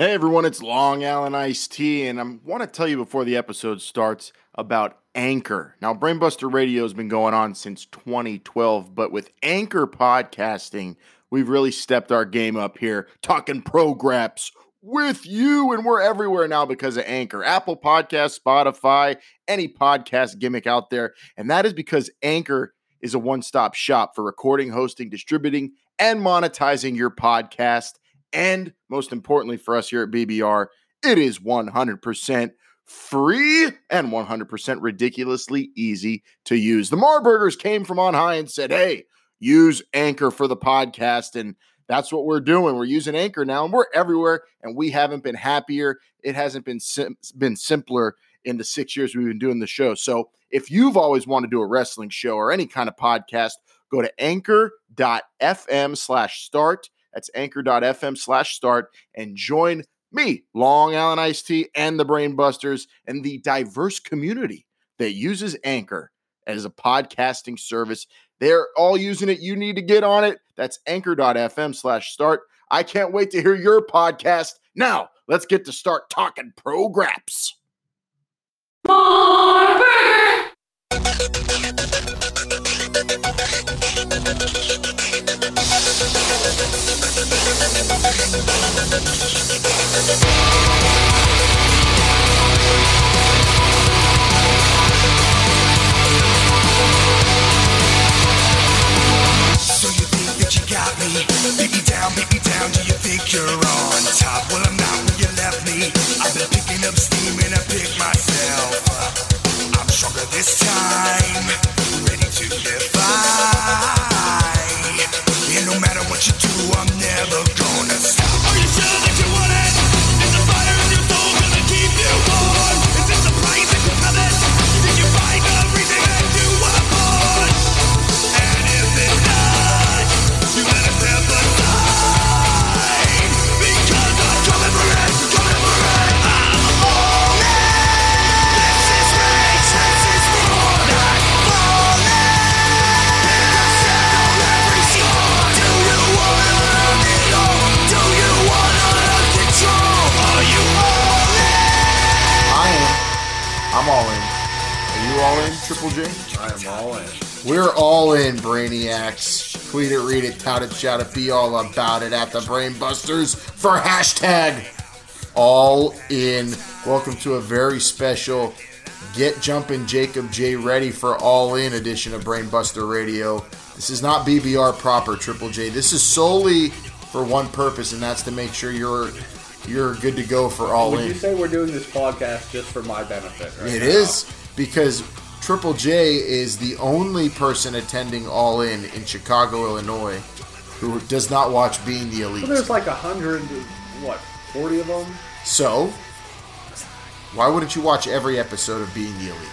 Hey everyone, it's Long Island Iced Tea, and I want to tell you before the episode starts about Anchor. Now, Brainbuster Radio has been going on since 2012, but with Anchor podcasting, we've really stepped our game up here, talking pro programs with you, and we're everywhere now because of Anchor. Apple Podcast, Spotify, any podcast gimmick out there, and that is because Anchor is a one-stop shop for recording, hosting, distributing, and monetizing your podcast. And most importantly for us here at BBR, it is 100% free and 100% ridiculously easy to use. The Marburgers came from on high and said, hey, use Anchor for the podcast. And that's what we're doing. We're using Anchor now and we're everywhere. And we haven't been happier. It hasn't been, sim- been simpler in the six years we've been doing the show. So if you've always wanted to do a wrestling show or any kind of podcast, go to anchor.fm slash start that's anchor.fm slash start and join me, Long Island Iced Tea, and the Brain Busters, and the diverse community that uses Anchor as a podcasting service. They're all using it. You need to get on it. That's anchor.fm slash start. I can't wait to hear your podcast. Now, let's get to start talking programs. So think you're on top? Well, I'm not when you left me. I've been picking up steam and I pick myself up. I'm stronger this time, Triple J? I'm all in. We're all in, Brainiacs. Tweet it, read it, tout it, shout it, be all about it at the Brainbusters for hashtag all in. Welcome to a very special Get Jumpin' Jacob J Ready for All In edition of Brainbuster Radio. This is not BBR proper, Triple J. This is solely for one purpose, and that's to make sure you're you're good to go for all Would in. you say we're doing this podcast just for my benefit? Right It now? is because Triple J is the only person attending All In in Chicago, Illinois, who does not watch Being the Well, Elite. there's like a hundred, what, forty of them? So, why wouldn't you watch every episode of Being the Elite?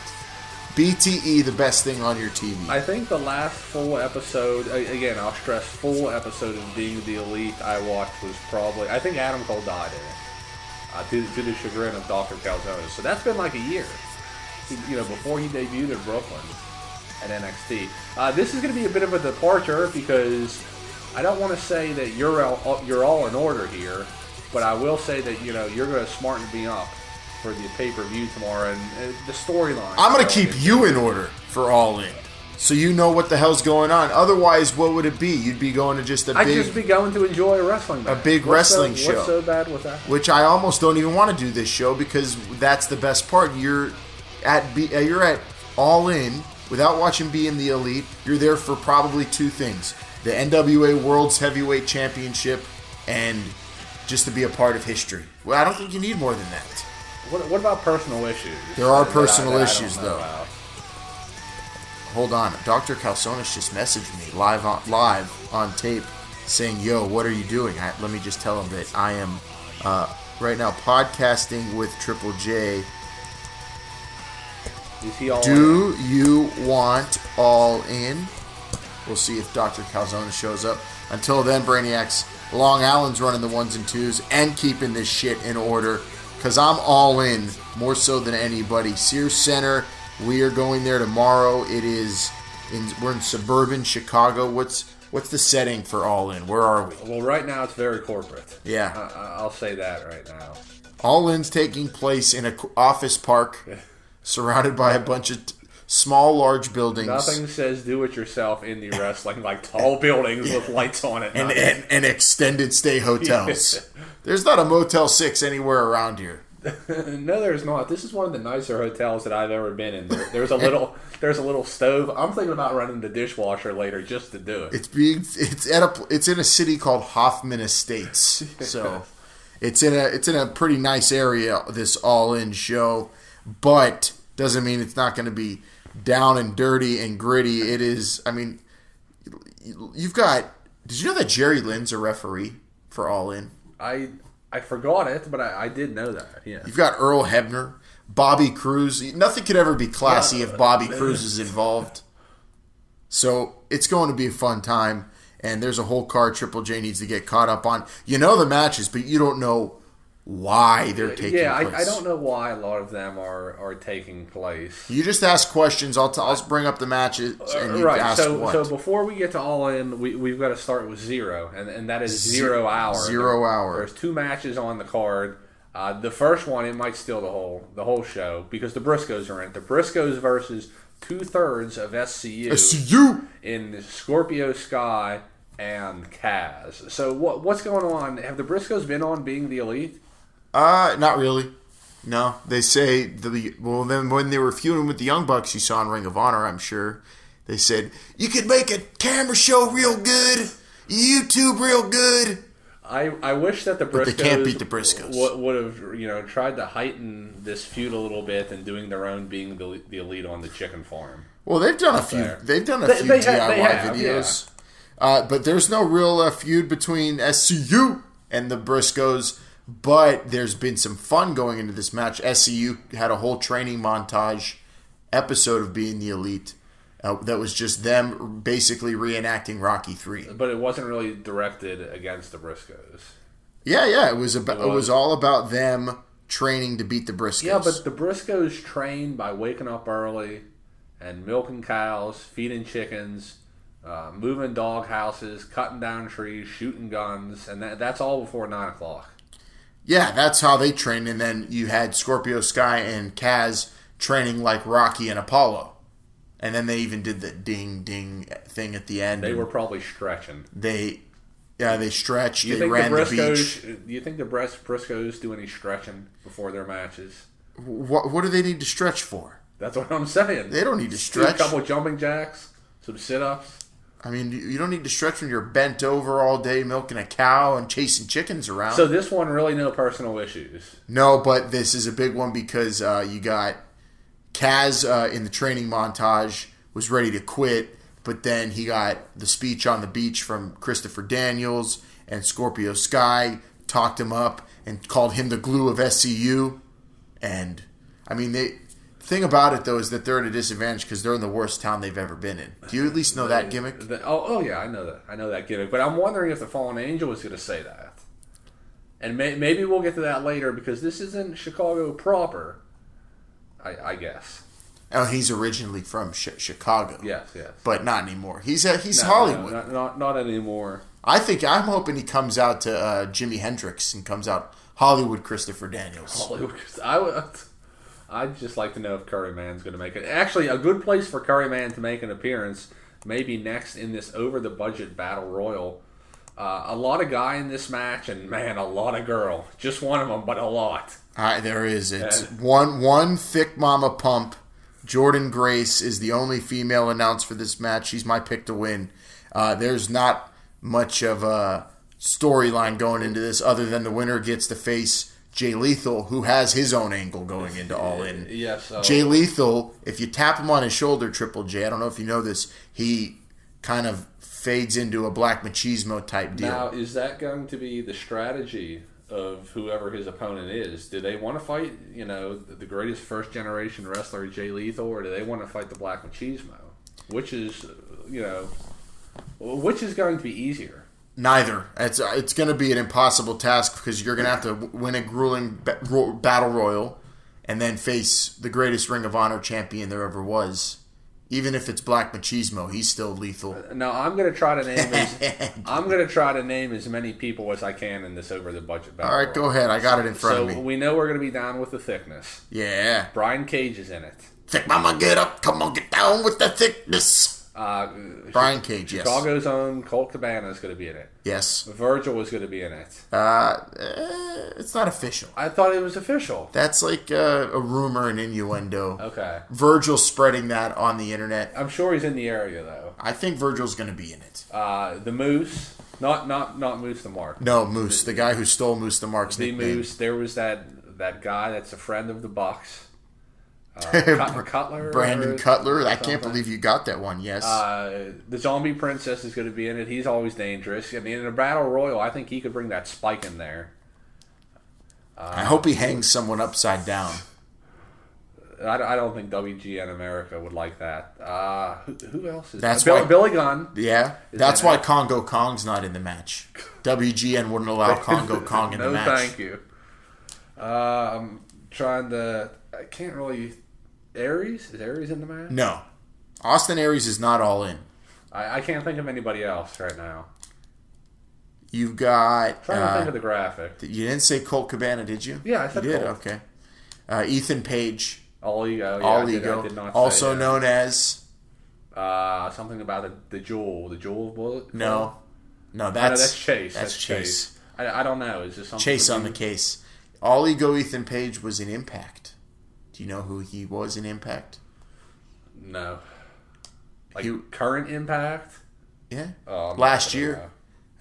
BTE, the best thing on your TV. I think the last full episode, again, I'll stress, full episode of Being the Elite I watched was probably, I think Adam Cole died in it, uh, to, to the chagrin of Dr. Calzone. So that's been like a year, you know, before he debuted in Brooklyn at NXT. Uh, this is going to be a bit of a departure because I don't want to say that you're all, you're all in order here, but I will say that, you know, you're going to smarten me up for the pay-per-view tomorrow and uh, the storyline. I'm going to keep you in order for All In. So you know what the hell's going on. Otherwise, what would it be? You'd be going to just a I'd big just be going to enjoy a wrestling match. big What's so- wrestling show. What's so bad with that? which I almost don't even want to do this show because that's the best part. You're at B, uh, you're at all in without watching Being the Elite. You're there for probably two things: the NWA World's Heavyweight Championship and just to be a part of history. Well, I don't think you need more than that. What, what about personal issues? There are personal I issues, though. about? Hold on, Dr. Calzonis just messaged me live on live on tape saying, "Yo, what are you doing?" I, let me just tell him that I am uh, right now podcasting with Triple J. All in? Do you want all in? We'll see if Dr. Calzone shows up. Until then, Brainiacs, Long Island's running the ones and twos and keeping this shit in order. Because I'm all in, more so than anybody. Sears Center, we are going there tomorrow. It is in we're in suburban Chicago. What's What's the setting for All In? Where are we? Well, right now it's very corporate. Yeah. I, I- I'll say that right now. All In's taking place in an office park, surrounded by a bunch of t- small, large buildings. Nothing says do it yourself indie wrestling like tall buildings with lights on it. and, and, and extended stay hotels. There's not a Motel 6 anywhere around here. no, there's not. This is one of the nicer hotels that I've ever been in. There, there's a little, there's a little stove. I'm thinking about running the dishwasher later just to do it. It's being it's at a it's in a city called Hoffman Estates. So it's in a it's in a pretty nice area this all in show, but doesn't mean it's not going to be down and dirty and gritty. It is I mean you've got did you know that Jerry Lynn's a referee for all in? I, I forgot it, but I, I did know that. Yeah. You've got Earl Hebner, Bobby Cruise. Nothing could ever be classy if Bobby Cruise is involved. So it's going to be a fun time, and there's a whole card Triple J needs to get caught up on. You know the matches, but you don't know why they're taking Yeah, place. I, I don't know why a lot of them are, are taking place. You just ask questions. I'll, t- I'll bring up the matches, and you right. ask So, what. so before we get to all in, we, we've got to start with zero, and, and that is zero hour. zero hour. There's two matches on the card. Uh, the first one it might steal the whole the whole show because the Briscoes are in it. The Briscoes versus two thirds of SCU you. in Scorpio Sky and Kaz. So what what's going on? Have the Briscoes been on being the elite? Uh, not really. No, they say the well. Then when they were feuding with the Young Bucks, you saw in Ring of Honor, I'm sure they said you could make a camera show real good, YouTube real good. I, I wish that the Briscoes they can't beat the Briscoes. would, would have you know tried to heighten this feud a little bit and doing their own being the, the elite on the chicken farm. Well, they've done a few. fair. They've done a They- few they DIY have- have, videos, uh, but there's no real uh, feud between SCU and the Briscoes. But there's been some fun going into this match. SCU had a whole training montage episode of being the elite. Uh, that was just them basically reenacting Rocky Three. But it wasn't really directed against the Briscoes. Yeah, yeah, it was about. It was. was all about them training to beat the Briscoes. Yeah, but the Briscoes train by waking up early and milking cows, feeding chickens, uh, moving dog houses, cutting down trees, shooting guns, and that, that's all before nine o'clock. Yeah, that's how they trained. And then you had Scorpio Sky and Kaz training like Rocky and Apollo. And then they even did the ding ding thing at the end. They were probably stretching. they yeah they stretched. Do you they think ran the the, beach. Do you think the Bris- Briscoes do any stretching before their matches? What what do they need to stretch for? That's what I'm saying. They don't need to Do stretch. a couple jumping jacks, some sit-ups. I mean, you don't need to stretch when you're bent over all day milking a cow and chasing chickens around. So this one really no personal issues. No, but this is a big one because uh, you got Kaz uh, in the training montage was ready to quit, but then he got the speech on the beach from Christopher Daniels and Scorpio Sky talked him up and called him the glue of SCU. And I mean, they thing about it though is that they're at a disadvantage because they're in the worst town they've ever been in. Do you at least know that gimmick? The- oh, oh yeah, I know that. I know that gimmick. But I'm wondering if the Fallen Angel was going to say that. And may, maybe we'll get to that later because this isn't Chicago proper. I, I guess. Oh, he's originally from Chi Chicago, Yes, yes. but not anymore. He's uh, he's No, Hollywood. no, not, not, not anymore. I think I'm hoping he comes out to uh, Jimi Hendrix and comes out Hollywood Christopher Daniels. Hollywood. I would. I'd just like to know if Curry Man's going to make it. Actually, a good place for Curry Man to make an appearance, maybe next in this over the budget battle royal. Uh, a lot of guy in this match, and man, a lot of girl. Just one of them, but a lot. Uh, there is it's Yeah. one one thick mama pump. Jordynne Grace is the only female announced for this match. She's my pick to win. Uh, there's not much of a storyline going into this other than the winner gets to face Jay Lethal, who has his own angle going into All In. Yes. Uh, Jay Lethal, if you tap him on his shoulder, Triple J, I don't know if you know this, he kind of fades into a black machismo type deal. Now, is that going to be the strategy of whoever his opponent is? Do they want to fight, you know, the greatest first generation wrestler, Jay Lethal, or do they want to fight the Black Machismo? Which is, you know, which is going to be easier? Neither. It's uh, it's going to be an impossible task because you're going to have to win a grueling battle royal and then face the greatest Ring of Honor champion there ever was Even if it's Black Machismo, he's still lethal. Uh, no, I'm gonna try to name as I'm gonna try to name as many people as I can in this over the budget battle. All right, go ahead. I got it in front So of me. So we know we're gonna be down with the thickness. Yeah. Brian Cage is in it. Thick mama, get up. Come on, get down with the thickness. Uh, Brian Cage, yes. Chicago's own Colt Cabana is gonna be in it. Yes. Virgil was gonna be in it. Uh, eh, it's not official. I thought it was official. That's like uh, a rumor and innuendo. Okay, Virgil's spreading that on the internet. I'm sure he's in the area though. I think Virgil's going to be in it. Uh, the Moose, not not not Moose the Mark. No, Moose, the guy who stole Moose the Mark's The nickname. Moose. There was that that guy that's a friend of the Bucks. Uh, Cutler. Brandon Cutler. I can't believe you got that one. Yes. Uh, the zombie princess is going to be in it. He's always dangerous. I mean, in a battle royal, I think he could bring that spike in there. I hope he hangs someone upside down. I, I don't think WGN America would like that. Uh, who, who else is? That's uh, Bill, why- Billy Gunn. Yeah, that's why it? Kongo Kong's not in the match. WGN wouldn't allow Kongo Kong in no, the match. thank you. Uh, I'm trying to. I can't really. Aries is Aries in the match? No, Austin Aries is not all in. I, I can't think of anybody else right now. You've got. trying to think Uh, of the graphic. you didn't say Colt Cabana, did you? Yeah, I said you did. Colt. Okay. Uh, Ethan Page, All ego. Yeah, all I did, ego, I did not also that. known as Uh, something about the, the jewel. The jewel bullet. no, no, Oh, no, that's that's Chase. That's, That's, Chase. Chase. I, I don't know. Is this something? Chase on the case. All ego Ethan Page was in Impact. Do you know who he was in Impact? No. Like He- current impact. Yeah. Oh, Last year,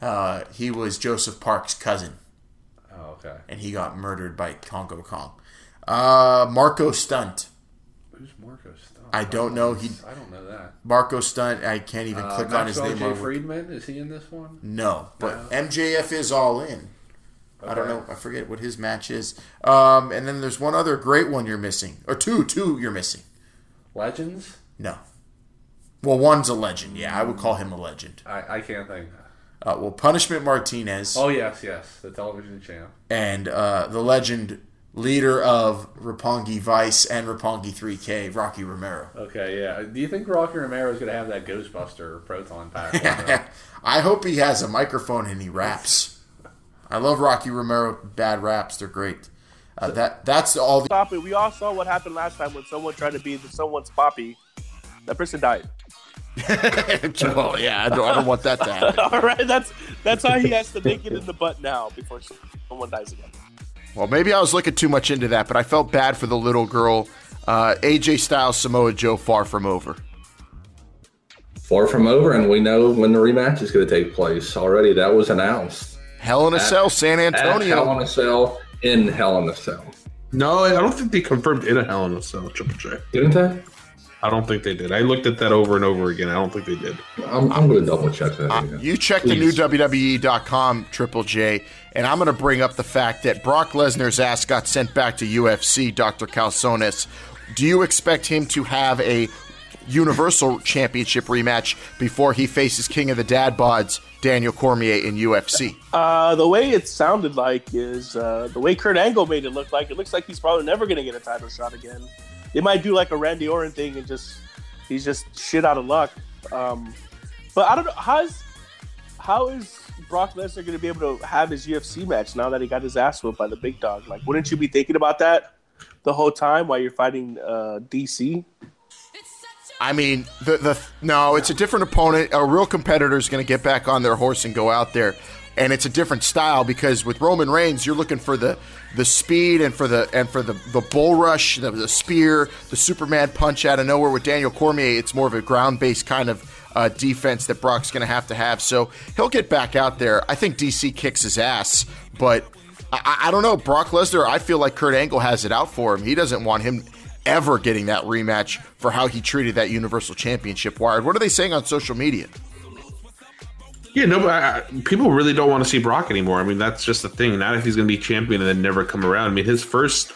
uh, he was Joseph Park's cousin, Oh, okay. and he got murdered by Kongo Kong. Uh, Marco Stunt. Who's Marco Stunt? I don't know. He I don't know that. Marco Stunt. I can't even Uh, click on his name. J. Friedman is he in this one? No, but No. MJF is all in. I don't know. I forget what his match is. Um, and then there's one other great one you're missing, or two, two you're missing. Legends. No. Well, one's a legend. Yeah, I would call him a legend. I, I can't think. Uh, well, Punishment Martinez Oh yes, yes, the television champ. and uh, the legend leader of Roppongi Vice and Roppongi 3K, Rocky Romero. Okay, yeah. Do you think Rocky Romero is going to have that Ghostbuster proton pack? I hope he has a microphone and he raps. I love Rocky Romero bad raps; they're great. Uh, that that's all. The, Poppy. We all saw what happened last time when someone tried to be someone's Poppy. That person died. well, yeah, I don't, I don't want that to happen. all right, that's that's why he has to make it in the butt now before someone dies again. Well, maybe I was looking too much into that, but I felt bad for the little girl. Uh, AJ Styles, Samoa Joe, far from over. Far from over, and we know when the rematch is going to take place already. That was announced. Hell in a Cell, San Antonio. Hell Antonio. in a Cell, in Hell in a Cell. No, I don't think they confirmed in a Hell in a Cell Triple J. Didn't they? I don't think they did. I looked at that over and over again. I don't think they did. I'm, I'm going to double check that. Uh, you check the new WWE.com Triple J, and I'm going to bring up the fact that Brock Lesnar's ass got sent back to UFC, Dr. Calzones. Do you expect him to have a Universal Championship rematch before he faces King of the Dad Bods, Daniel Cormier, in UFC? Uh, the way it sounded like is uh, the way Kurt Angle made it look like. It looks like he's probably never going to get a title shot again. They might do like a Randy Orton thing and just he's just shit out of luck. Um, but I don't know how's how is Brock Lesnar going to be able to have his UFC match now that he got his ass whooped by the big dog? Like, wouldn't you be thinking about that the whole time while you're fighting uh, DC? I mean, the the no, it's a different opponent. A real competitor is going to get back on their horse and go out there, and it's a different style because with Roman Reigns, you're looking for the the speed and for the and for the the bull rush, the, the spear, the Superman punch out of nowhere. With Daniel Cormier, it's more of a ground based kind of uh, defense that Brock's going to have to have. So he'll get back out there. I think DC kicks his ass, but. I, I don't know. Brock Lesnar, I feel like Kurt Angle has it out for him. He doesn't want him ever getting that rematch for how he treated that Universal Championship. Wired, what are they saying on social media? Yeah, no, I- people really don't want to see Brock anymore. I mean, that's just the thing. Not if he's going to be champion and then never come around. I mean, his first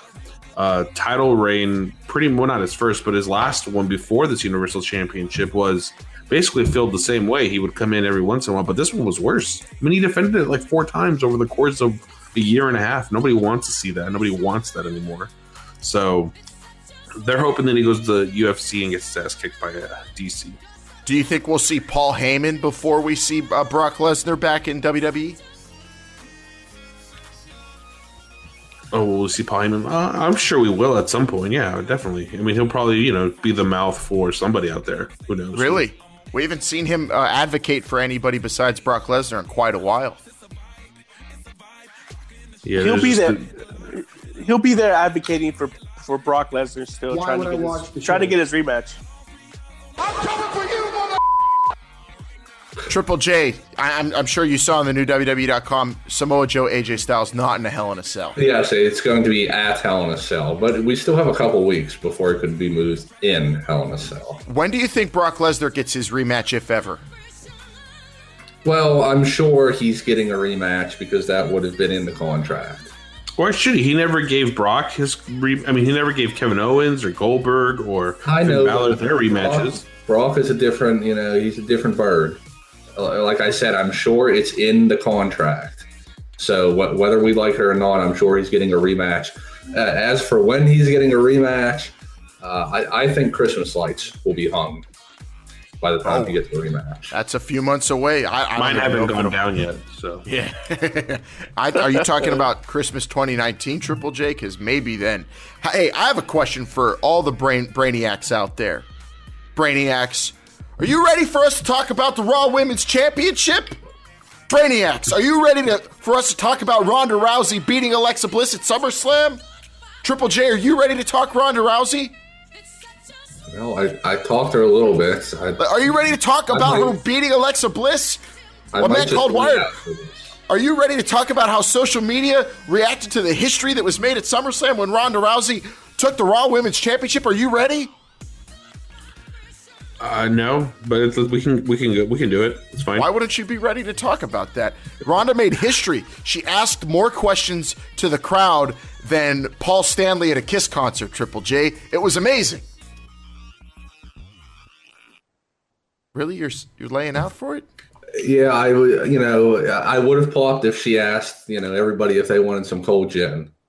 uh, title reign, pretty well, not his first, but his last one before this Universal Championship was basically filled the same way. He would come in every once in a while, but this one was worse. I mean, he defended it like four times over the course of a year and a half. Nobody wants to see that. Nobody wants that anymore. So, They're hoping that he goes to the UFC and gets his ass kicked by uh, DC. Do you think we'll see Paul Heyman before we see uh, Brock Lesnar back in? WWE? Oh, will we see Paul Heyman? Uh, I'm sure we will at some point. Yeah, definitely. I mean, he'll probably you know be the mouth for somebody out there. Who knows? Really? We haven't seen him uh, advocate for anybody besides Brock Lesnar in quite a while. Yeah, He'll be there. the- He'll be there advocating for for Brock Lesnar still, Why trying to get watch his, trying to get his rematch. Triple J, I, I'm, I'm sure you saw on the new WWE.com Samoa Joe AJ Styles not in a Hell in a Cell. Yes, it's going to be at Hell in a Cell, but we still have a couple weeks before it could be moved in Hell in a Cell. When do you think Brock Lesnar gets his rematch, if ever? Well, I'm sure he's getting a rematch because that would have been in the contract. Why should he? He never gave Brock his. Re- I mean, he never gave Kevin Owens or Goldberg or I Finn Balor their rematches. Brock, Brock is a different, you know, he's a different bird. Like I said, I'm sure it's in the contract. So wh- whether we like it or not, I'm sure he's getting a rematch. Uh, as for when he's getting a rematch, uh, I, I think Christmas lights will be hung by the time he oh. gets the rematch. That's a few months away. I, I Mine haven't gone down yet. So Yeah. I, are you talking about Christmas 2019, Triple J? Because maybe then. Hey, I have a question for all the brain brainiacs out there. Brainiacs, are you ready for us to talk about the Raw Women's Championship? Brainiacs, are you ready to for us to talk about Ronda Rousey beating Alexa Bliss at SummerSlam? Triple J, are you ready to talk Ronda Rousey? Well, I, I talked to her a little bit. I, Are you ready to talk about might- her beating Alexa Bliss? I Well, might man called leave Wired. out for this. Are you ready to talk about how social media reacted to the history that was made at SummerSlam when Ronda Rousey took the Raw Women's Championship? Are you ready? uh, no, but it's, we can we can we can do it. It's fine. Why wouldn't you be ready to talk about that? Ronda made history. She asked more questions to the crowd than Paul Stanley at a Kiss concert, Triple J. It was amazing. Really? You're you're laying out for it? Yeah, I would. You know, I would have popped if she asked. You know, everybody if they wanted some cold gin.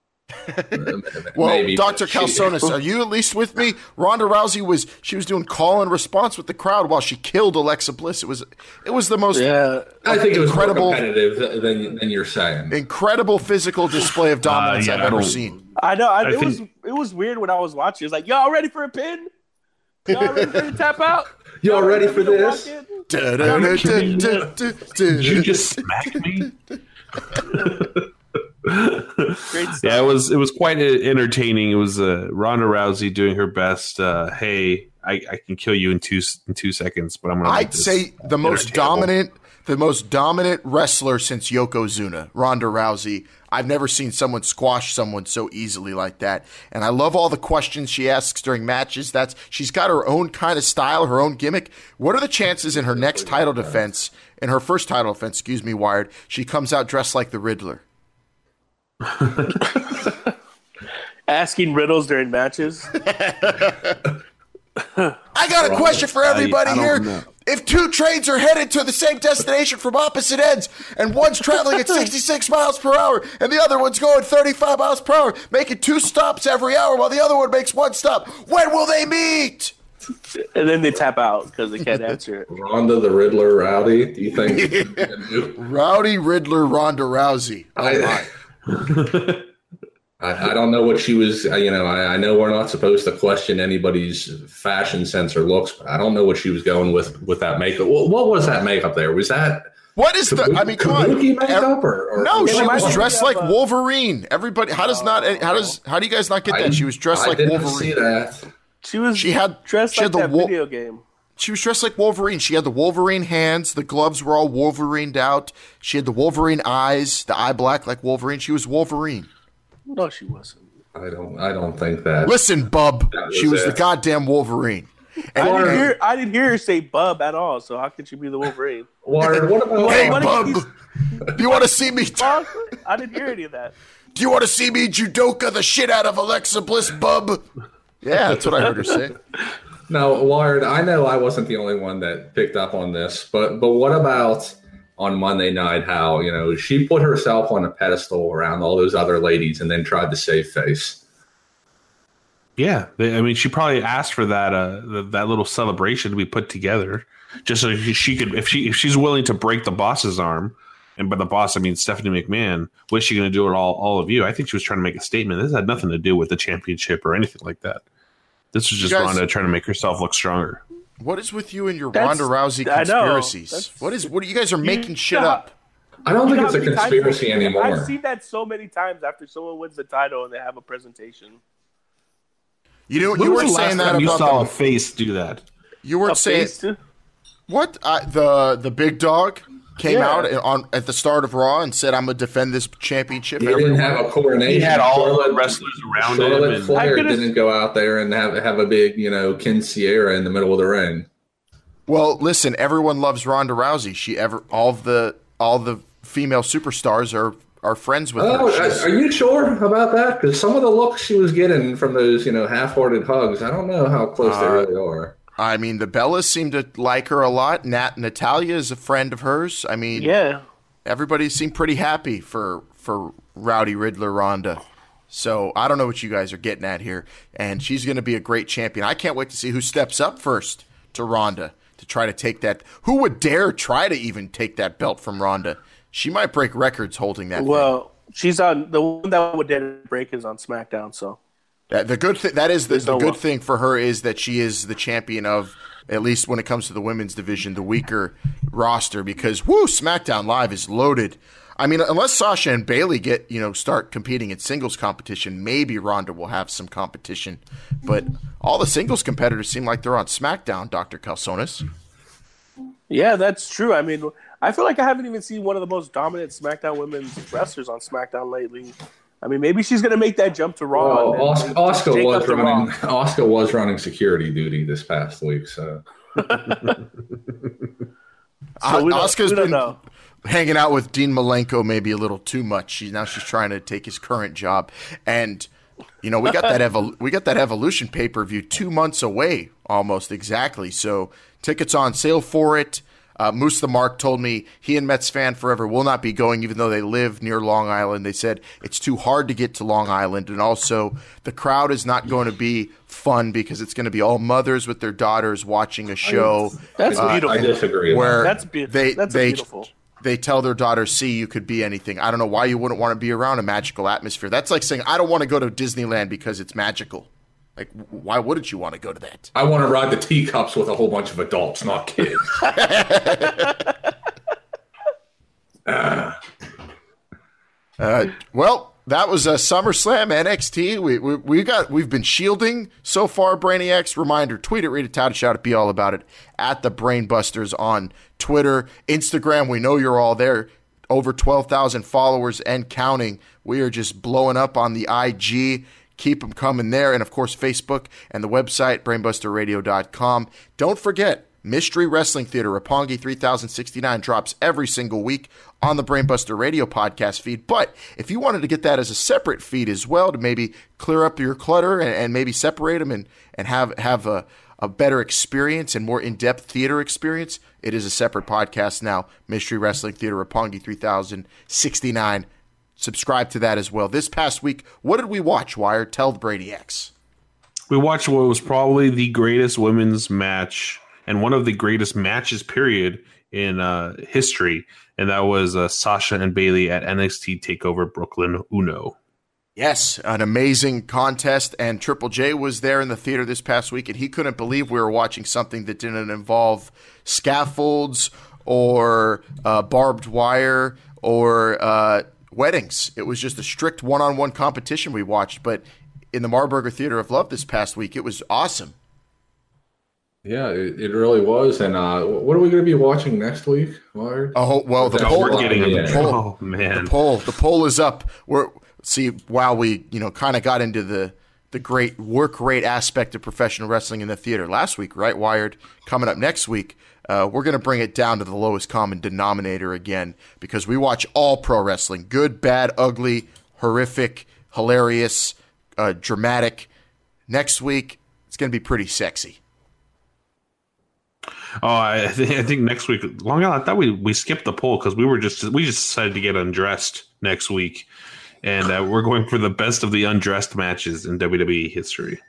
Well, Dr. but Calzonis, are you at least with me? Ronda Rousey was she was doing call and response with the crowd while she killed Alexa Bliss. It was it was the most Yeah, I think it was incredible- more competitive than than you're saying. incredible physical display of dominance yeah, I've ever seen. I know. I, I it was it was weird when I was watching. It's like, y'all ready for a pin? Y'all ready for the tap out? Y'all ready for me to walk this? Did you just smack me? Great stuff. Yeah, it was it was quite entertaining. It was uh, Ronda Rousey doing her best. Uh, hey, I, I can kill you in two in two seconds, but I'm gonna. I'd this say the most dominant, the most dominant wrestler since Yokozuna, Ronda Rousey. I've never seen someone squash someone so easily like that. And I love all the questions she asks during matches. That's she's got her own kind of style, her own gimmick. What are the chances in her next title defense, in her first title defense, excuse me, Wired, she comes out dressed like the Riddler? Asking riddles during matches. I got a question for everybody I don't here. know. If two trains are headed to the same destination from opposite ends, and one's traveling at 66 miles per hour, and the other one's going 35 miles per hour, making two stops every hour while the other one makes one stop, when will they meet? and then they tap out because they can't answer it. Ronda the Riddler Rowdy. Do you think? you? Rowdy Riddler Ronda Rousey. Oh, I, my. I, I don't know what she was. uh, You know, I, I know we're not supposed to question anybody's fashion sense or looks, but I don't know what she was going with with that makeup. What, what was that makeup there? Was that What is the? I mean, come on. kabuki makeup Ev- or, or No, she was dressed of, like Wolverine. Everybody, how does not? How does? How do you guys not get I- that? She was dressed I like didn't Wolverine. see that. She was She had dressed she like had the that wo- video game. She was dressed like Wolverine. She had the Wolverine hands. The gloves were all Wolverined out. She had the Wolverine eyes, the eye black like Wolverine. She was Wolverine. No, she wasn't. I don't. I don't think that. Listen, bub, That was she was it. the goddamn Wolverine. I Warren- didn't hear. I didn't hear her say "bub" at all. So how could she be the Wolverine? Warren, what about? Hey, what bub, do you want to see me? Fuck, I didn't hear any of that. Do you want to see me judoka the shit out of Alexa Bliss, bub? Yeah, that's what I heard her say. No, Wired, I know I wasn't the only one that picked up on this, but but what about on Monday night how, you know, she put herself on a pedestal around all those other ladies and then tried to save face. Yeah, they, I mean, she probably asked for that uh th- that little celebration to be put together, just so she could, if she if she's willing to break the boss's arm, and by the boss I mean Stephanie McMahon, what's she going to do with all all of you? I think she was trying to make a statement. This had nothing to do with the championship or anything like that. This was just guys- Ronda trying to make herself look stronger. What is with you and your That's- Ronda Rousey conspiracies? That's- What is what you guys are making shit Yeah. up? I don't You think it's a how many times- conspiracy anymore. I've seen that so many times after someone wins the title and they have a presentation. You know When you weren't saying that time you about saw a face do that? you weren't A saying face too? what uh, the the big dog came Yeah. out on at the start of Raw and said I'm gonna defend this championship. He didn't have a coronation. He had all the Charlotte- wrestlers around Charlotte him, and Flair I could've- didn't go out there and have have a big, you know, Ken Sierra in the middle of the ring. Well, listen, everyone loves Ronda Rousey. She ever all the all the female superstars are are friends with Oh, her. She's- are you sure about that? Because some of the looks she was getting from those, you know, half-hearted hugs, I don't know how close they Uh, really are. I mean, the Bellas seem to like her a lot. Nat Natalya is a friend of hers. I mean, Yeah. everybody seemed pretty happy for for Rowdy Riddler Ronda. So I don't know what you guys are getting at here, and she's going to be a great champion. I can't wait to see who steps up first to Ronda to try to take that. Who would dare try to even take that belt from Ronda? She might break records holding that. thing. Well, she's on the one that would dare break is on SmackDown. So That, the good thing that is the, the no good one. thing for her is that she is the champion of at least when it comes to the women's division, the weaker roster because whoo, SmackDown Live is loaded. I mean, unless Sasha and Bayley get you know start competing in singles competition, maybe Ronda will have some competition. But all the singles competitors seem like they're on SmackDown. Doctor Calzones. yeah, that's true. I mean, I feel like I haven't even seen one of the most dominant SmackDown women's wrestlers on SmackDown lately. I mean, maybe she's gonna make that jump to Raw. Well, and then Os- take- Oscar was running. Raw. Oscar was running security duty this past week, so So we don't- Asuka's we don't been know. hanging out with Dean Malenko maybe a little too much. She now she's trying to take his current job, and you know we got that evol- we got that Evolution pay per view two months away almost exactly. So tickets on sale for it. Uh, Moose the Mark told me he and Mets fan forever will not be going, even though they live near Long Island. They said it's too hard to get to Long Island, and also the crowd is not going to be fun because it's going to be all mothers with their daughters watching a show That's I, beautiful. I disagree. where That's be- they that's they beautiful. they tell their daughters, "See, you could be anything." I don't know why you wouldn't want to be around a magical atmosphere. That's like saying, "I don't want to go to Disneyland because it's magical." Like, why wouldn't you want to go to that? I want to ride the teacups with a whole bunch of adults, not kids. Uh, well, that was a SummerSlam NXT. We, we we got we've been shielding so far. Brainiacs reminder: tweet it, read it, tout it, shout it, be all about it at the Brainbusters on Twitter, Instagram. We know you're all there. Over twelve thousand followers and counting. We are just blowing up on the IG. Keep them coming there, and of course Facebook and the website brainbusterradio.com. Don't forget Mystery Wrestling Theater, Roppongi 3069 drops every single week on the Brainbuster Radio podcast feed. But if you wanted to get that as a separate feed as well to maybe clear up your clutter and, and maybe separate them and, and have, have a, a better experience and more in depth theater experience, it is a separate podcast now. Mystery Wrestling Theater, Roppongi 3069. Subscribe to that as well. This past week, what did we watch, Wire? Tell the Brainiacs. We watched what was probably the greatest women's match and one of the greatest matches, period, in uh, history, and that was uh, Sasha and Bayley at NXT Takeover Brooklyn Uno. Yes, an amazing contest, and Triple J was there in the theater this past week, and he couldn't believe we were watching something that didn't involve scaffolds or uh, barbed wire or uh, weddings. It was just a strict one-on-one competition we watched. But in the Marburger Theater of Love this past week, it was awesome. yeah, it, it really was. And uh, what are we going to be watching next week? Wired? Oh well, the That's poll. we're getting him. Yeah. Oh man, The poll, the poll is up. We're see while we you know kind of got into the the great work rate aspect of professional wrestling in the theater last week, right? Wired coming up next week. Uh, we're going to bring it down to the lowest common denominator again because we watch all pro wrestling good, bad, ugly, horrific, hilarious, uh, dramatic. Next week, it's going to be pretty sexy. Oh, I, th- I think next week. Long Island. I thought we we skipped the poll because we were just we just decided to get undressed next week, and uh, we're going for the best of the undressed matches in WWE history.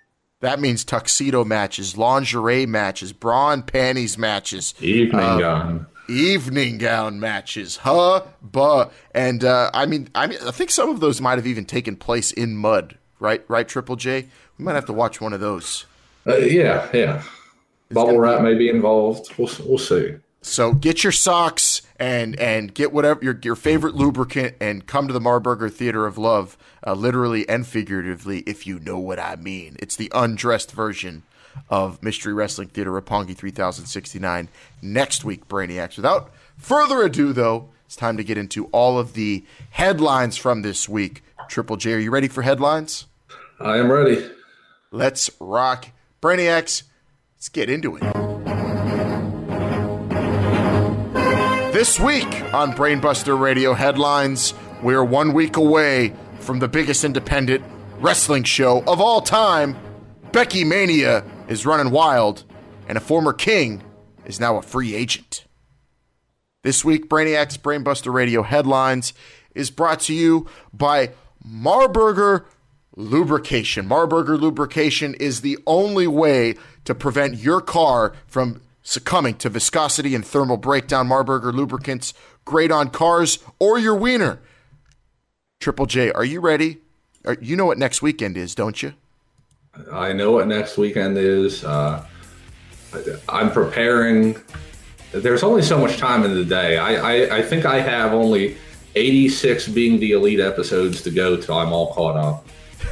That means tuxedo matches, lingerie matches, bra and panties matches, Evening Uh, gun. evening gown matches, huh? Buh. And uh, I mean, I mean, I think some of those might have even taken place in mud, right? Right, Triple J. We might have to watch one of those. Uh, yeah, yeah. Bubble wrap may be involved. We'll we'll see. So get your socks and and get whatever your your favorite lubricant and come to the Marburger Theater of Love, uh, literally and figuratively, if you know what I mean. It's the undressed version of Mystery Wrestling Theater Roppongi 3069 next week, Brainiacs. Without further ado, though, it's time to get into all of the headlines from this week. Triple J, are you ready for headlines? I am ready. Let's rock. Brainiacs, let's get into it. This week on Brainbuster Radio Headlines, we're one week away from the biggest independent wrestling show of all time. Becky Mania is running wild, and a former king is now a free agent. This week, Brainiacs Brainbuster Radio Headlines is brought to you by Marburger Lubrication. Marburger Lubrication is the only way to prevent your car from succumbing to viscosity and thermal breakdown. Marburger lubricants, great on cars or your wiener. Triple J, are you ready? You know what next weekend is, don't you? I know what next weekend is. Uh, I'm preparing. There's only so much time in the day. I, I, I think I have only 86 being the elite episodes to go till I'm all caught up.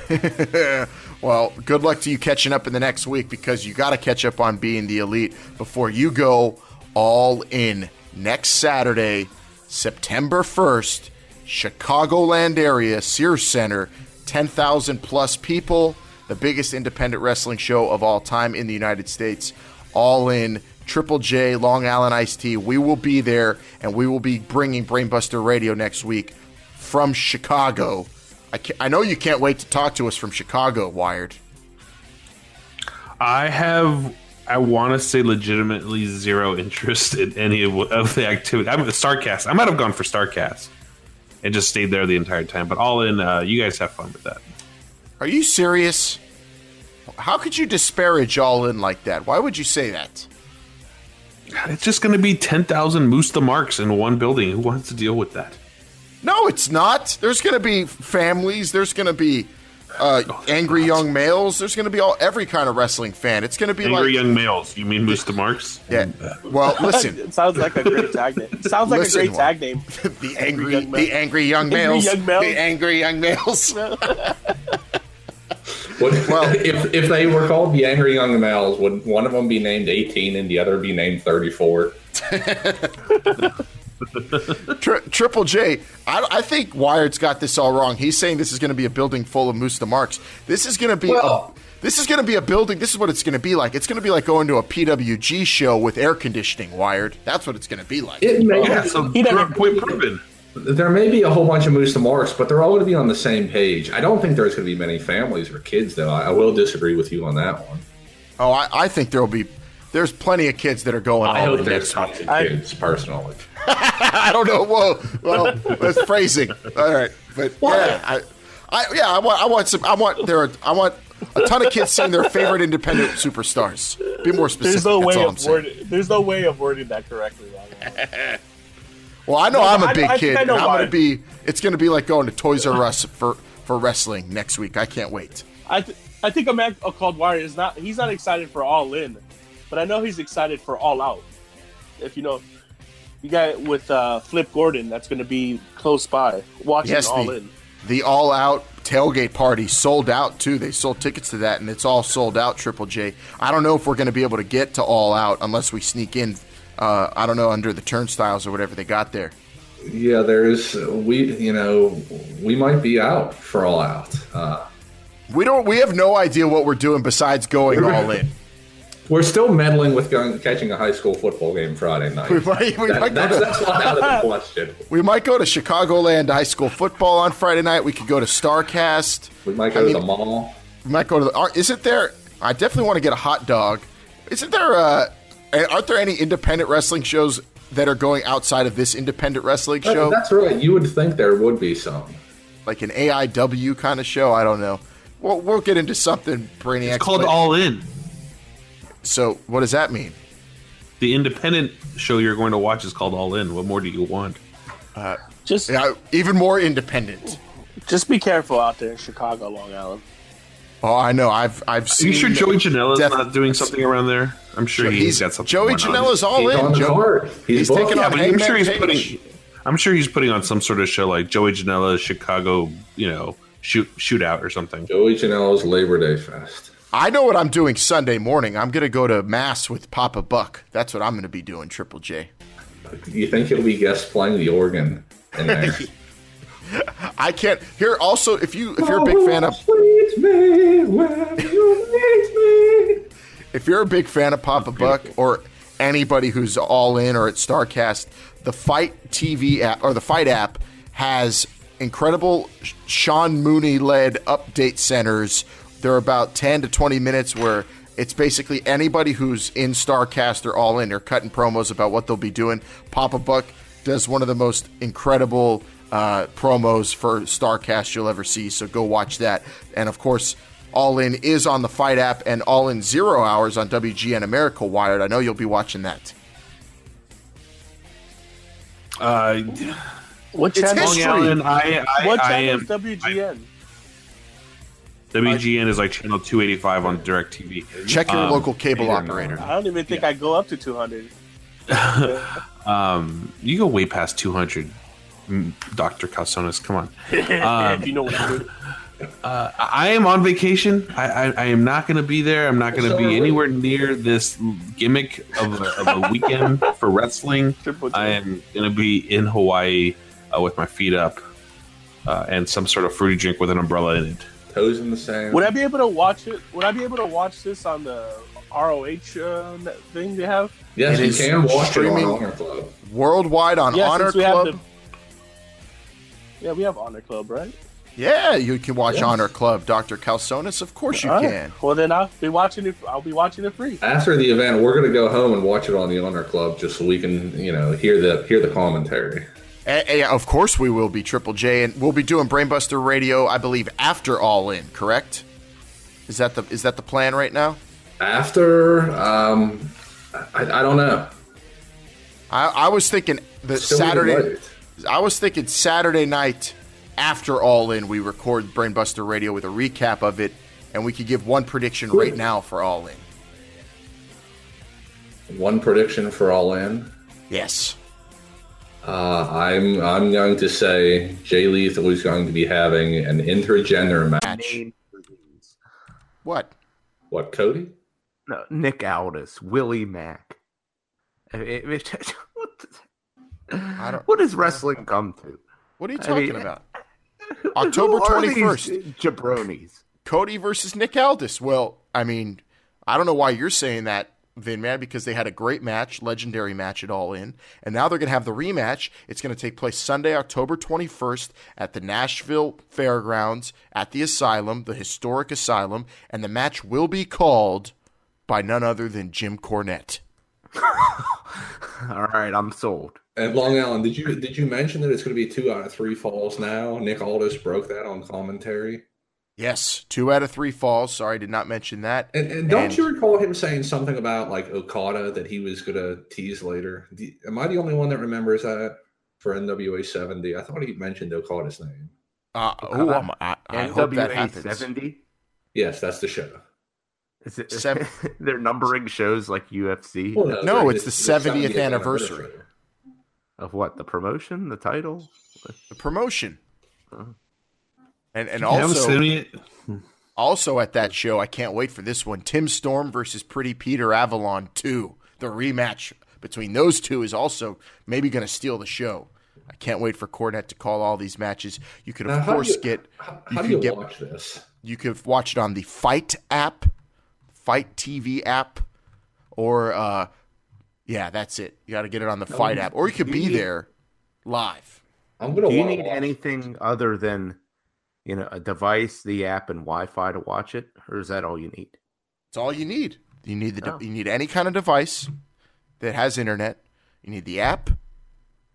Well, good luck to you catching up in the next week because you got to catch up on being the elite before you go all in next Saturday, September 1st, Chicagoland area, Sears Center, 10,000 plus people, the biggest independent wrestling show of all time in the United States. All in Triple J, Long Island Iced Tea. We will be there and we will be bringing Brainbuster Radio next week from Chicago. I, I know you can't wait to talk to us from Chicago, Wired. I have, I want to say, legitimately zero interest in any of, of the activity. I'm at Starcast. I might have gone for Starcast and just stayed there the entire time. But all in, uh, you guys have fun with that. Are you serious? How could you disparage all in like that? Why would you say that? It's just going to be ten thousand Moose the Marks in one building. Who wants to deal with that? No, it's not. There's going to be families. There's going to be uh, angry young males. There's going to be all every kind of wrestling fan. It's going to be Angry like young males. You mean Moose the Marks? yeah. Well, listen, It sounds like a great tag name. It sounds like Listen, a great tag name. the angry, young male. the angry young Angry males, young males. the angry young males. Would, Well- if, if they were called the Angry Young Males, would one of them be named 18 and the other be named 34? Tri- Triple J, I, I think Wired's got this all wrong. He's saying this is going to be a building full of Moose the Marks. This is going to be Well- a, this is going to be a building. This is what it's going to be like. It's going to be like going to a PWG show with air conditioning. Wired. That's what it's going to be like. It may, oh, Yeah, so He never- point proven. there may be a whole bunch of Moose to Marks, but they're all going to be on the same page. I don't think there's going to be many families or kids, though. I, I will disagree with you on that one. oh, I, I think there'll be. There's plenty of kids that are going. I all hope in there's next week. tons of I- kids, personally. I don't know. Whoa, well, that's phrasing. All right, but yeah, I, I, yeah, I want, I want some. I want there. Are, I want a ton of kids seeing their favorite independent superstars. Be more specific. There's no that's way all I'm of wording. There's no way of wording that correctly. Ryan. Well, I know No, I'm a big I kid. I know and I'm gonna be. It's gonna be like going to Toys R Us for for wrestling next week. I can't wait. I th- I think a man called Wire is not. He's not excited for All In, but I know he's excited for All Out. If you know, you got it with uh, Flip Gordon. That's going to be close by watching Yes, All the, In. the all out tailgate party sold out too. They sold tickets to that, and it's all sold out. Triple J. I don't know if we're going to be able to get to all out unless we sneak in. Uh, I don't know under the turnstiles or whatever they got there. Yeah, there's we you know we might be out for all out. Uh, We don't. We have no idea what we're doing besides going all in. We're still meddling with going, catching a high school football game Friday night. We might- we That- might go that's, to- that's not out of the question. We might go to Chicagoland High School football on Friday night. We could go to Starcast. We might go I to mean- the mall. We might go to the. Are, isn't there? I definitely want to get a hot dog. Isn't there? Uh, aren't there any independent wrestling shows that are going outside of this independent wrestling show? That's right. You would think there would be some. like an AIW kind of show. I don't know. Well, we'll get into something, Brainiac. It's called but- All In. So, what does that mean? The independent show you're going to watch is called All In. What more do you want? Uh, just Yeah, even more independent. just be careful out there in Chicago, Long Island. Oh, I know. I've I've Are seen. you sure Joey Janela's Def- not doing something around there? I'm sure he's got something. Joey. Janela's all He's in. on the Joe- card. He's, he's taking Yeah, on but I'm sure Hangman he's putting. I'm sure he's putting on some sort of show like Joey Janela's Chicago, you know, shoot shootout or something. Joey Janela's Labor Day Fest. I know what I'm doing Sunday morning. I'm gonna go to mass with Papa Buck. That's what I'm gonna be doing. Triple J. Do You think he'll be guest playing the organ? I can't. Here also, if you if you're a big fan of me you me. if you're a big fan of Papa Buck or anybody who's all in or at Starcast, the FITE TV app or the FITE app has incredible Sean Mooney led update centers. They're about 10 to 20 minutes where it's basically anybody who's in Starcast or all in. They're cutting promos about what they'll be doing. Papa Buck does one of the most incredible uh, promos for Starcast you'll ever see. So go watch that. And of course, All In is on the FITE app and All In Zero Hours on WGN America Wired. I know you'll be watching that. Uh, What channel? history. Long Island, I, I, What I channel am. is WGN? WGN is like channel 285 on DirecTV. Check your Um, local cable operator. I don't even think I go up to 200. Um, you go way past 200, mm, Dr. Calzones. Come on. if you know what I mean. I I am on vacation. I, I, I am not going to be there. I'm not going to So be anywhere near this gimmick of a, of a weekend for wrestling. I am going to be in Hawaii uh, with my feet up uh, and some sort of fruity drink with an umbrella in it. Toes in the sand. Would I be able to watch it? Would I be able to watch this on the ROH uh, thing they have? yes, It you can watch it on Honor Club. Worldwide on Yeah, Honor Club. the. Yeah, we have Honor Club, right? Yeah, you can watch Yes. Honor Club, Dr. Calzones. Of course you All right. can. Well, then I'll be watching it. I'll be watching it free. After the event, we're going to go home and watch it on the Honor Club just so we can, you know, hear the hear the commentary. And, and of course we will be Triple J, and we'll be doing Brainbuster Radio, I believe, after All In. Correct? Is that the is that the plan right now? After, um, I, I don't know. I, I was thinking the Still Saturday. I was thinking Saturday night after All In, we record Brainbuster Radio with a recap of it, and we could give one prediction right now for All In. One prediction for All In. Yes. Uh, I'm I'm going to say Jay Lethal is always going to be having an intergender match. Match. What? What, Cody? No, Nick Aldis, Willie Mack. I mean, it- it- what, the- I don't- what does wrestling come to? What are you I talking mean, about? October Who are these 21st. Jabronis. Cody versus Nick Aldis. Well, I mean, I don't know why you're saying that, Vin Man, because they had a great match, legendary match at All In, and now they're going to have the rematch. It's going to take place Sunday, October 21st at the Nashville Fairgrounds at the Asylum, the historic Asylum, and the match will be called by none other than Jim Cornette. All right, I'm sold. And Long Island, did you did you mention that it's going to be two out of three falls now? Nick Aldis broke that on commentary. Yes, two out of three falls. Sorry, I did not mention that. And, and don't And- you recall him saying something about like Okada that he was going to tease later? Do- am I the only one that remembers that for NWA 70? I thought he mentioned Okada's name. Uh, oh, I'm- I, I hope that NWA happens. 70? Yes, that's the show. Is it, Seven- they're numbering shows like UFC Well, No, they're- it's the 70th anniversary. of what? The promotion, the title? The promotion. And and I also. Also at that show, I can't wait for this one. Tim Storm versus Pretty Peter Avalon 2. The rematch between those two is also maybe going to steal the show. I can't wait for Cornette to call all these matches. You could, of Now, course, you- get How, you how do could you get watch this? you could watch it on the FITE app, FITE TV app, or uh, yeah, that's it. You got to get it on the FITE app, or you could be there live. I'm going to Do you want need anything other than, you know, a device, the app, and Wi-Fi to watch it, or is that all you need? It's all you need. You need the de- Oh. you need any kind of device that has internet. You need the app,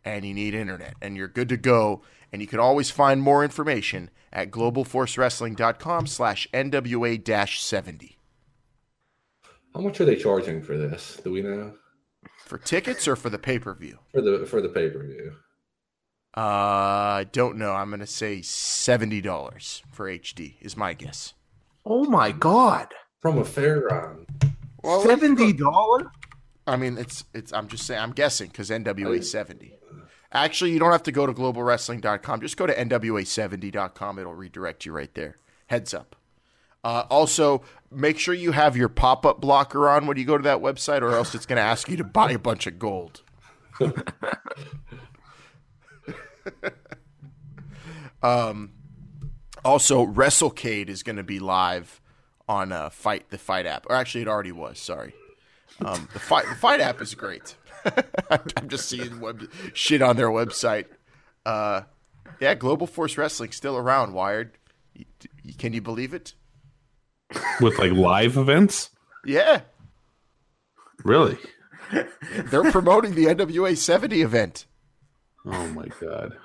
and you need internet, and you're good to go. And you can always find more information at globalforcewrestling.com slash NWA-70. How much are they charging for this? Do we know? For tickets or for the pay-per-view? For the for the pay per view. Uh, I don't know. I'm going to say $70 for HD is my guess. Oh my god. From a fairground. Well, Seventy dollars? I mean, it's it's. I'm just saying. I'm guessing because NWA 70. Actually, you don't have to go to globalwrestling.com. Just go to NWA70.com. It'll redirect you right there. Heads up. Uh, also, make sure you have your pop up blocker on when you go to that website, or else it's going to ask you to buy a bunch of gold. um, also, WrestleCade is going to be live on uh, FITE the FITE app, or actually, it already was. Sorry. Um, the FITE the FITE app is great. I'm just seeing web shit on their website. Uh, yeah, Global Force Wrestling still around. Wired. Can you believe it? with like live events. Yeah, Really? they're promoting the NWA 70 event. Oh my god.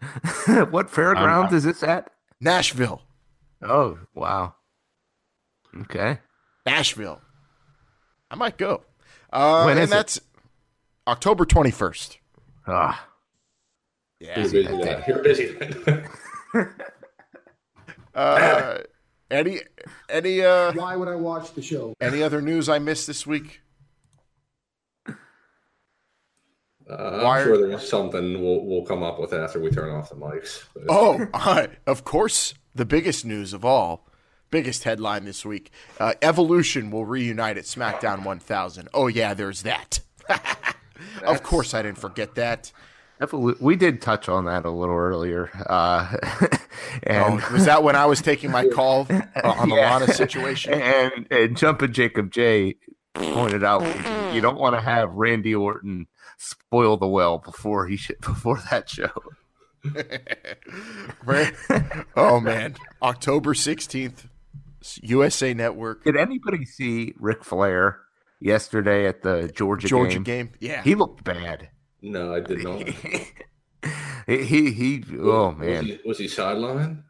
what fairgrounds is this at? Nashville, Oh, wow. Okay. Nashville. I might go. Uh, When and is it? that's October 21st. Ah, Yeah. You're busy then. You're busy then. Uh, any any uh Why would I watch the show? any other news I missed this week? Uh, Why- I'm sure there's something we'll we'll come up with after we turn off the mics. But- Oh, uh, of course, the biggest news of all, biggest headline this week: uh, Evolution will reunite at SmackDown 1000. Oh yeah, there's that. of course, I didn't forget that. Evolu- we did touch on that a little earlier. Uh, and Oh, was that when I was taking my call uh, on the Yeah. Lana situation? and and Jumpin' Jacob J pointed out you don't want to have Randy Orton spoil the well before he should, before that show. Oh man, October 16th, USA Network, Did anybody see Ric Flair yesterday at the Georgia, Georgia game? game. Yeah, He looked bad. no, I did not. he, he he oh Was man he, was he sidelined?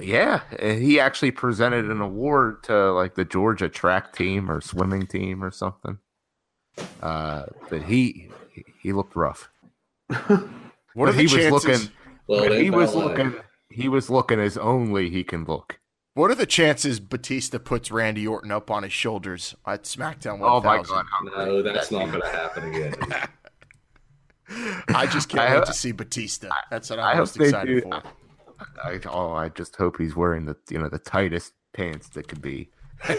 Yeah and he actually presented an award to like the Georgia track team or swimming team or something uh but he he looked rough what are But the he was chances? looking Well, he was ballet. looking he was looking as only he can look What are the chances Batista puts Randy Orton up on his shoulders at SmackDown 1000? oh my god No, that's not going to happen again. I just can't I wait ho- to see Batista. That's what I I'm hope most excited do- for. I, oh, I just hope he's wearing the you know the tightest pants that could be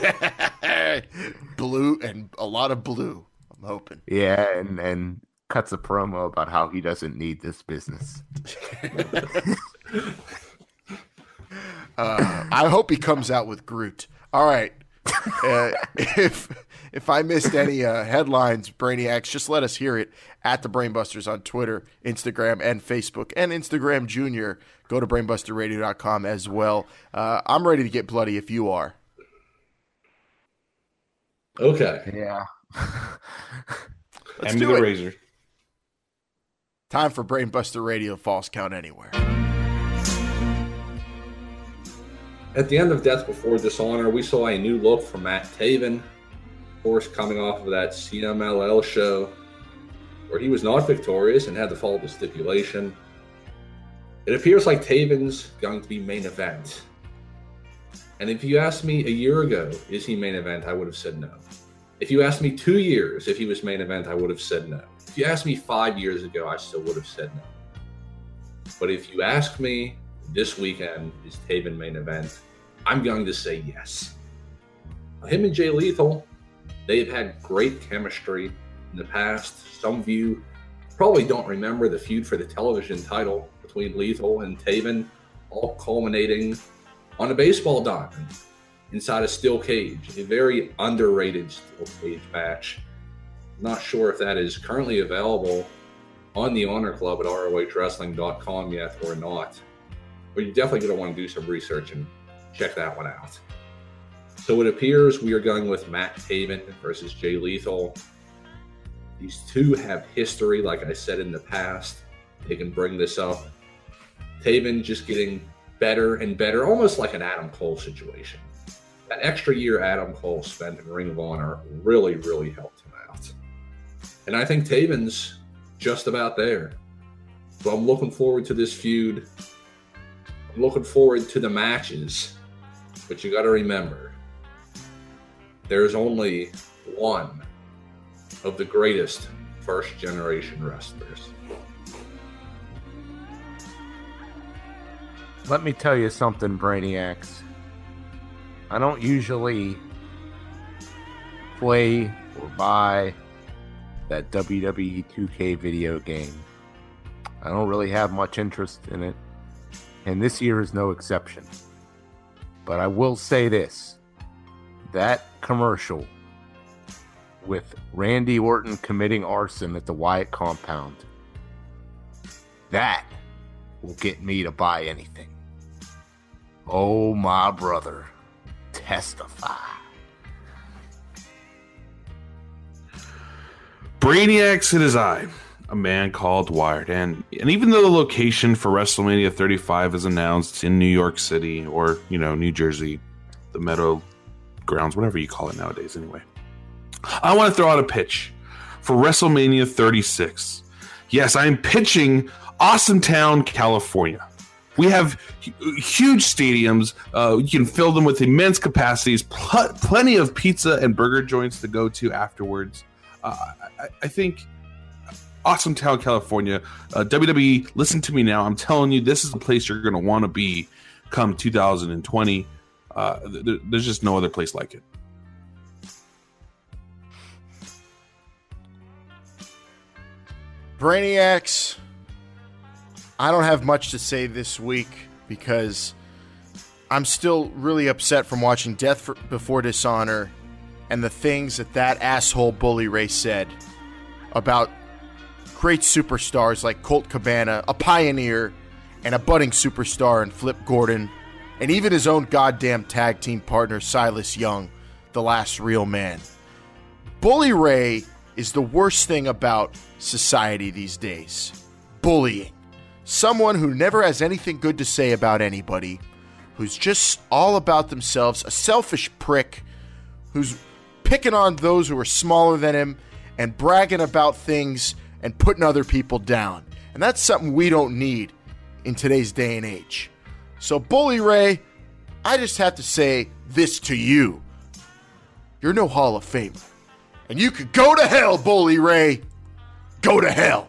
blue and a lot of blue. I'm hoping. Yeah, and and cuts a promo about how he doesn't need this business. Uh, I hope he comes out with Groot. All right. Uh, if if I missed any uh, headlines, Brainiacs, just let us hear it at the Brainbusters on Twitter, Instagram, and Facebook, and Instagram Junior. Go to brainbusterradio.com as well. Uh, I'm ready to get bloody if you are. Okay. Yeah. Let's Hand me do the it. razor. Time for Brainbuster Radio False Count Anywhere. At the end of Death Before Dishonor, we saw a new look from Matt Taven, course, coming off of that CMLL show where he was not victorious and had to follow the stipulation. It appears like Taven's going to be main event. And if you asked me a year ago, is he main event, I would have said no. If you asked me two years if he was main event, I would have said no. If you asked me five years ago, I still would have said no. But if you ask me this weekend is Taven main event, I'm going to say yes. Him and Jay Lethal, they've had great chemistry in the past. Some of you probably don't remember the feud for the television title between Lethal and Taven, all culminating on a baseball diamond inside a steel cage, a very underrated steel cage match. Not sure if that is currently available on the Honor Club at ROHWrestling.com yet or not. But you're definitely going to want to do some research and check that one out. So it appears we are going with Matt Taven versus Jay Lethal. These two have history, like I said in the past. they can bring this up. Taven just getting better and better, almost like an Adam Cole situation. That extra year Adam Cole spent in Ring of Honor really, really helped him out. And I think Taven's just about there. So I'm looking forward to this feud. I'm looking forward to the matches. But you got to remember, there's only one of the greatest first generation wrestlers. Let me tell you something, Brainiacs. I don't usually play or buy that WWE 2K video game. I don't really have much interest in it, and this year is no exception. But I will say this that commercial with Randy Orton committing arson at the Wyatt compound, that will get me to buy anything. Oh, my brother, testify. Brainiacs in his eye, a man called Wired, and and even though the location for WrestleMania 35 is announced in New York City or you know New Jersey, the Meadow Grounds, whatever you call it nowadays, anyway, I want to throw out a pitch for WrestleMania 36. Yes, I am pitching Awesome Town, California. We have huge stadiums. Uh, you can fill them with immense capacities, pl- plenty of pizza and burger joints to go to afterwards. Uh, I, I think Awesome Town, California. Uh, WWE, listen to me now. I'm telling you, this is the place you're going to want to be come 2020. Uh, th- th- there's just no other place like it. Brainiacs, I don't have much to say this week because I'm still really upset from watching Death for, Before Dishonor and the things that that asshole Bully Ray said about great superstars like Colt Cabana, a pioneer and a budding superstar in Flip Gordon, and even his own goddamn tag team partner Silas Young, the last real man. Bully Ray is the worst thing about society these days. Bullying. Someone who never has anything good to say about anybody, who's just all about themselves, a selfish prick who's picking on those who are smaller than him and bragging about things and putting other people down. And that's something we don't need in today's day and age. So, Bully Ray, I just have to say this to you. You're no Hall of Famer. And you could go to hell, Bully Ray. Go to hell.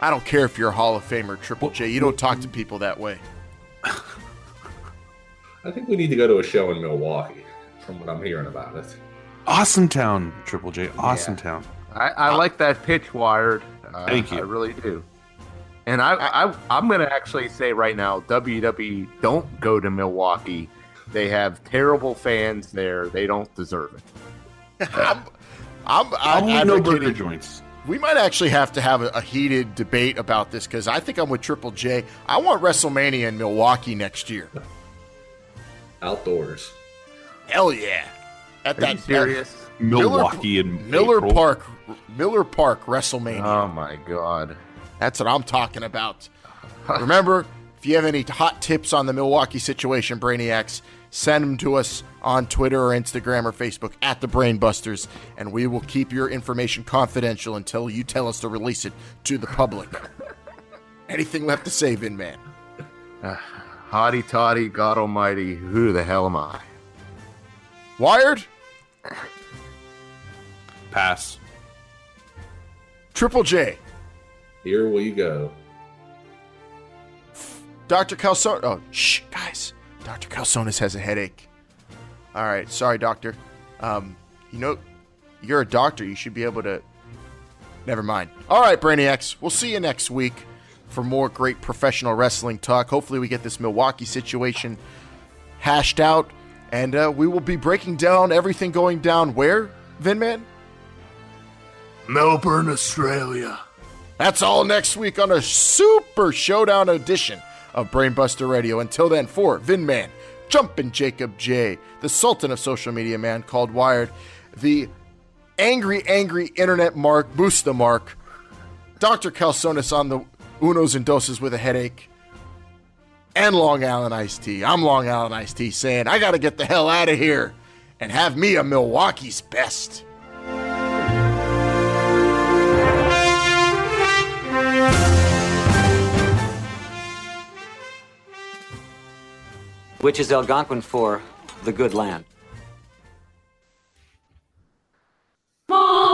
I don't care if you're a Hall of Famer, Triple J. You don't talk to people that way. I think we need to go to a show in Milwaukee, from what I'm hearing about it. Awesome Town, Triple J. Awesome Yeah. Town. I, I like that pitch, Wired. Uh, Thank you. I really do. And I, I, I'm going to actually say right now, WWE don't go to Milwaukee. They have terrible fans there. They don't deserve it. I'm, I'm, I I'm no burger joints. We might actually have to have a, a heated debate about this because I think I'm with Triple J. I want WrestleMania in Milwaukee next year. Outdoors. Hell yeah! At Are you serious? Milwaukee Miller, in Miller April. Park, Miller Park WrestleMania. Oh my god. That's what I'm talking about. Remember, if you have any hot tips on the Milwaukee situation, Brainiacs, send them to us on Twitter or Instagram or Facebook at the Brainbusters, and we will keep your information confidential until you tell us to release it to the public. Anything left to say, Vin Man? Uh, Hotty toddy, God almighty, who the hell am I? Wired? Pass. Triple J. Here we go. Dr. Calzone. Oh, shh, guys. Dr. Calzones has a headache. All right, sorry, doctor. Um, you know, you're a doctor. You should be able to. Never mind. All right, Brainiacs. We'll see you next week for more great professional wrestling talk. Hopefully, we get this Milwaukee situation hashed out, and uh, we will be breaking down everything going down where, Vinman? Melbourne, Australia. That's all next week on a super showdown edition of Brainbuster Radio. Until then, for Vinman, Jumpin' Jacob J, the Sultan of social media man called Wired, the angry, angry internet Mark, Busta Mark, Dr. Calzones on the unos and doses with a headache, and Long Island Iced Tea. I'm Long Island Iced Tea saying, I got to get the hell out of here and have me a Milwaukee's best. Which is Algonquin for the good land. Mom!